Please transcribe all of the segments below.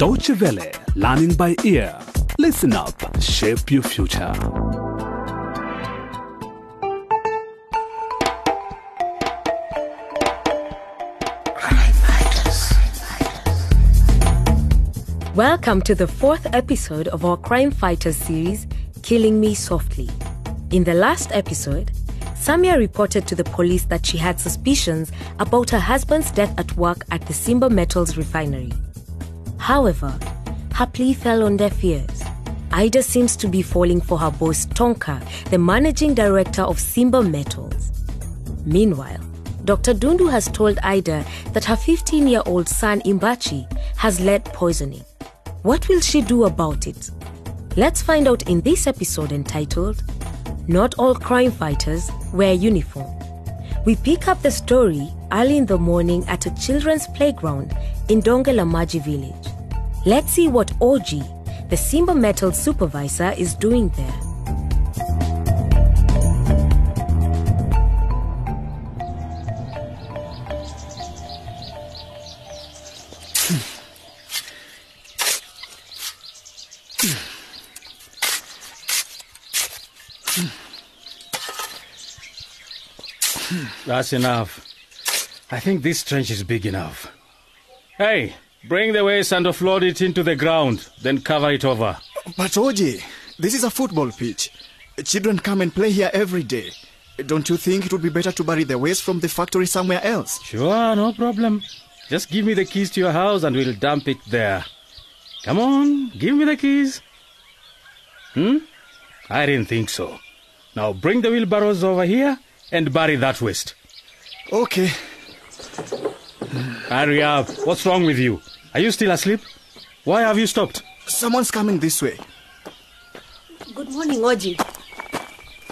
Deutsche Welle, learning by ear. Listen up, shape your future. Welcome to the fourth episode of our Crime Fighters series, Killing Me Softly. In the last episode, Samia reported to the police that she had suspicions about her husband's death at work at the Simba Metals refinery. However, her plea fell on deaf ears. Aida seems to be falling for her boss Tonka, the managing director of Simba Metals. Meanwhile, Dr. Dundu has told Aida that her 15 year old son Imbachi has lead poisoning. What will she do about it? Let's find out in this episode entitled Not All Crime Fighters Wear Uniform. We pick up the story early in the morning at a children's playground in Dongelamaji village. Let's see what Oji, the Simba Metal supervisor, is doing there. That's enough. I think this trench is big enough. Hey, bring the waste and offload it into the ground, then cover it over. But Oji, this is a football pitch. Children come and play here every day. Don't you think it would be better to bury the waste from the factory somewhere else? Sure, no problem. Just give me the keys to your house and we'll dump it there. Come on, give me the keys. Hmm? I didn't think so. Now bring the wheelbarrows over here and bury that waste. Okay. Hurry up. What's wrong with you? Are you still asleep? Why have you stopped? Someone's coming this way. Good morning, Oji.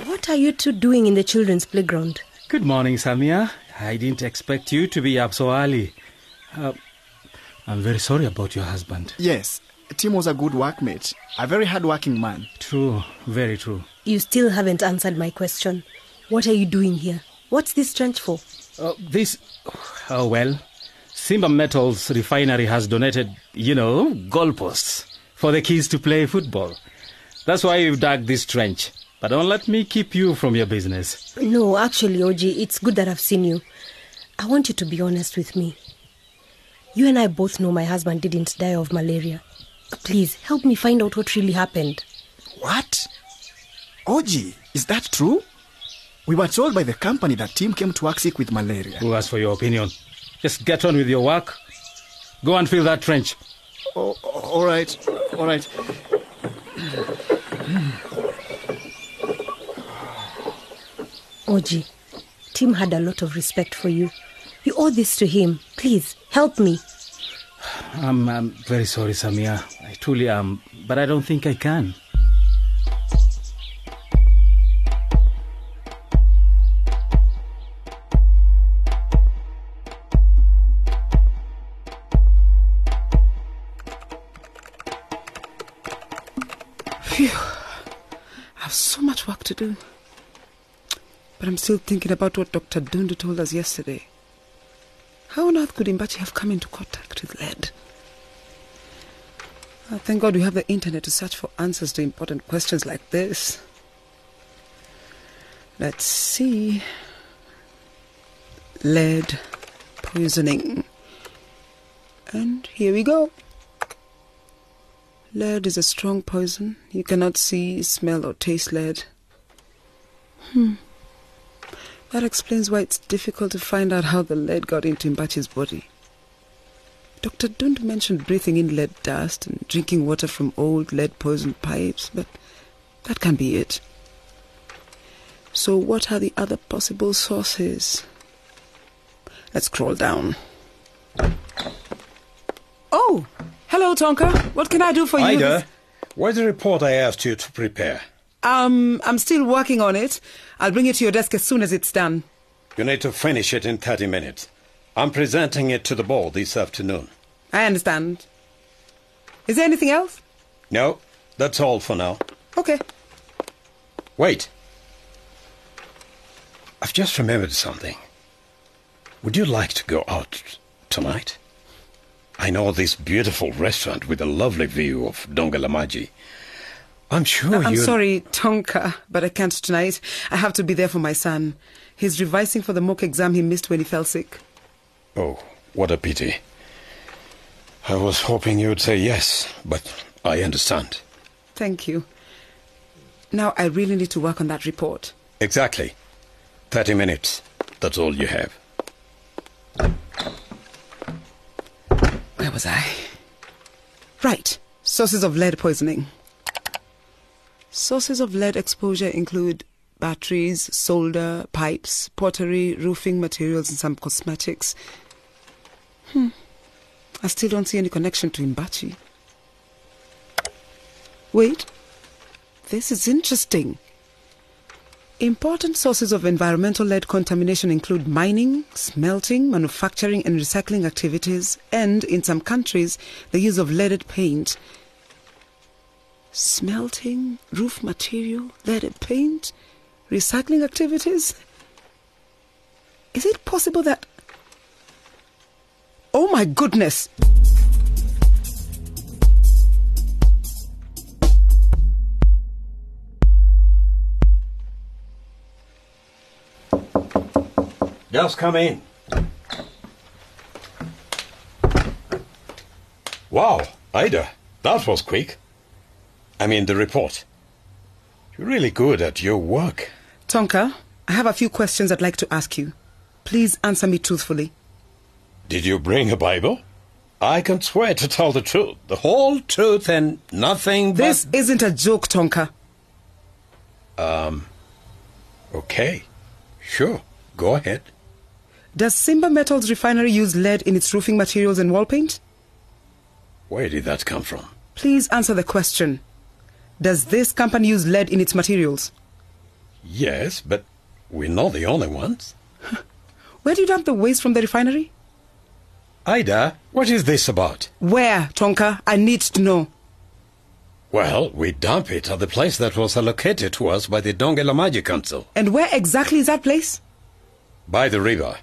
What are you two doing in the children's playground? Good morning, Samia. I didn't expect you to be up so early. Uh, I'm very sorry about your husband. Yes, Tim was a good workmate, a very hard-working man. True, very true. You still haven't answered my question. What are you doing here? What's this trench for? Uh, this. Oh, well. Simba Metals refinery has donated, you know, goalposts for the kids to play football. That's why we've dug this trench. But don't let me keep you from your business. No, actually, Oji, it's good that I've seen you. I want you to be honest with me. You and I both know my husband didn't die of malaria. Please, help me find out what really happened. What? Oji, is that true? We were told by the company that Tim came to work sick with malaria. Who asked for your opinion? Just get on with your work. Go and fill that trench. Oh, oh, all right, all right. Oji, Tim had a lot of respect for you. You owe this to him. Please, help me. I'm, I'm very sorry, Samia. I truly am, but I don't think I can. Phew. I have so much work to do. But I'm still thinking about what Dr. Dundu told us yesterday. How on earth could Imbachi have come into contact with lead? Oh, uh, thank God we have the internet to search for answers to important questions like this. Let's see. Lead poisoning. And here we go. Lead is a strong poison. You cannot see, smell, or taste lead. Hmm. That explains why it's difficult to find out how the lead got into Mbachi's body. Dr. Dundu mentioned breathing in lead dust and drinking water from old lead poisoned pipes, but that can't be it. So, what are the other possible sources? Let's crawl down. Oh, hello, Tonka. What can I do for you? Aida, where's the report I asked you to prepare? Um, I'm still working on it. I'll bring it to your desk as soon as it's done. You need to finish it in 30 minutes. I'm presenting it to the board this afternoon. I understand. Is there anything else? No, that's all for now. Okay. Wait. I've just remembered something. Would you like to go out tonight? I know this beautiful restaurant with a lovely view of Dongelamaji. I'm sure you I'm sorry, Tonka, but I can't tonight. I have to be there for my son. He's revising for the mock exam he missed when he fell sick. Oh, what a pity. I was hoping you'd say yes, but I understand. Thank you. Now I really need to work on that report. Exactly. 30 minutes. That's all you have. Was I? Right. Sources of lead poisoning. Sources of lead exposure include batteries, solder, pipes, pottery, roofing materials, and some cosmetics. Hmm. I still don't see any connection to Imbachi. Wait. This is interesting. Important sources of environmental lead contamination include mining, smelting, manufacturing, and recycling activities, and in some countries, the use of leaded paint. Smelting, roof material, leaded paint, recycling activities? Is it possible that. Oh my goodness! Just come in. Wow, Aida, that was quick. I mean, the report. You're really good at your work. Tonka, I have a few questions I'd like to ask you. Please answer me truthfully. Did you bring a Bible? I can swear to tell the truth, the whole truth, and nothing but. This isn't a joke, Tonka. Um, okay, sure, go ahead. Does Simba Metals Refinery use lead in its roofing materials and wall paint? Where did that come from? Please answer the question. Does this company use lead in its materials? Yes, but we're not the only ones. Where do you dump the waste from the refinery? Aida, what is this about? Where, Tonka? I need to know. Well, we dump it at the place that was allocated to us by the Dongelamaji Council, And where exactly is that place? by the river.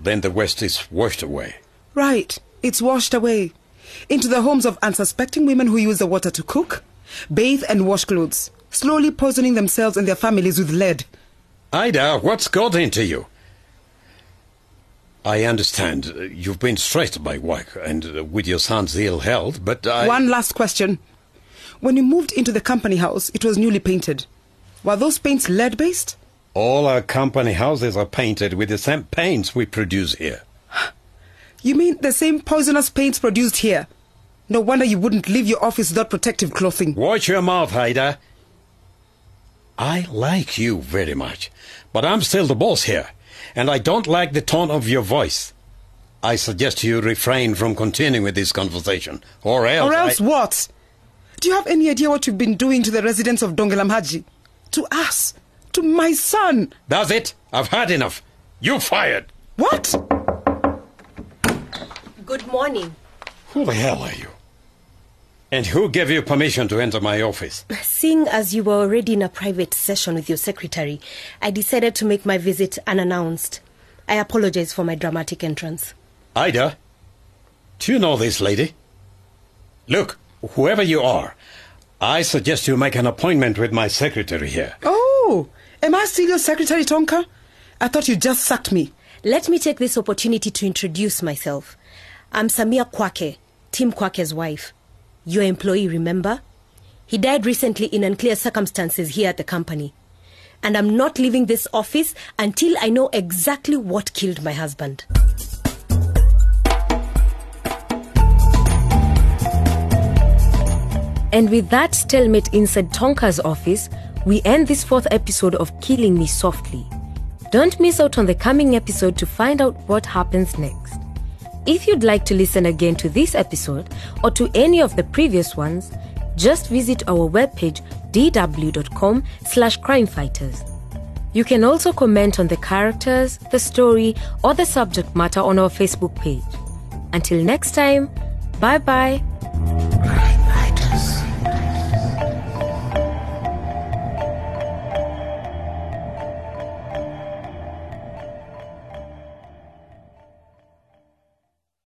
Then the waste is washed away. Right. It's washed away. Into the homes of unsuspecting women who use the water to cook, bathe, and wash clothes, slowly poisoning themselves and their families with lead. Aida, what's got into you? I understand uh, you've been stressed by work and uh, with your son's ill health, but I. One last question. When you moved into the company house, it was newly painted. Were those paints lead based? All our company houses are painted with the same paints we produce here. You mean the same poisonous paints produced here? No wonder you wouldn't leave your office without protective clothing. Watch your mouth, Aida. I like you very much, but I'm still the boss here, and I don't like the tone of your voice. I suggest you refrain from continuing with this conversation, or else. Or else I- what? Do you have any idea what you've been doing to the residents of Dongelamaji? To us? To my son? That's it. I've had enough. You fired. What? Good morning. Who the hell are you? And who gave you permission to enter my office? Seeing as you were already in a private session with your secretary, I decided to make my visit unannounced. I apologize for my dramatic entrance. Aida, do you know this lady? Look, whoever you are, I suggest you make an appointment with my secretary here. Oh, am I still your secretary, Tonka? I thought you just sacked me. Let me take this opportunity to introduce myself. I'm Samia Kwake, Tim Kwake's wife. Your employee, remember? He died recently in unclear circumstances here at the company. And I'm not leaving this office until I know exactly what killed my husband. And with that stalemate inside Tonka's office, we end this fourth episode of Killing Me Softly. Don't miss out on the coming episode to find out what happens next. If you'd like to listen again to this episode or to any of the previous ones, just visit our webpage dw.com slash crimefighters. You can also comment on the characters, the story, or the subject matter on our Facebook page. Until next time, bye bye.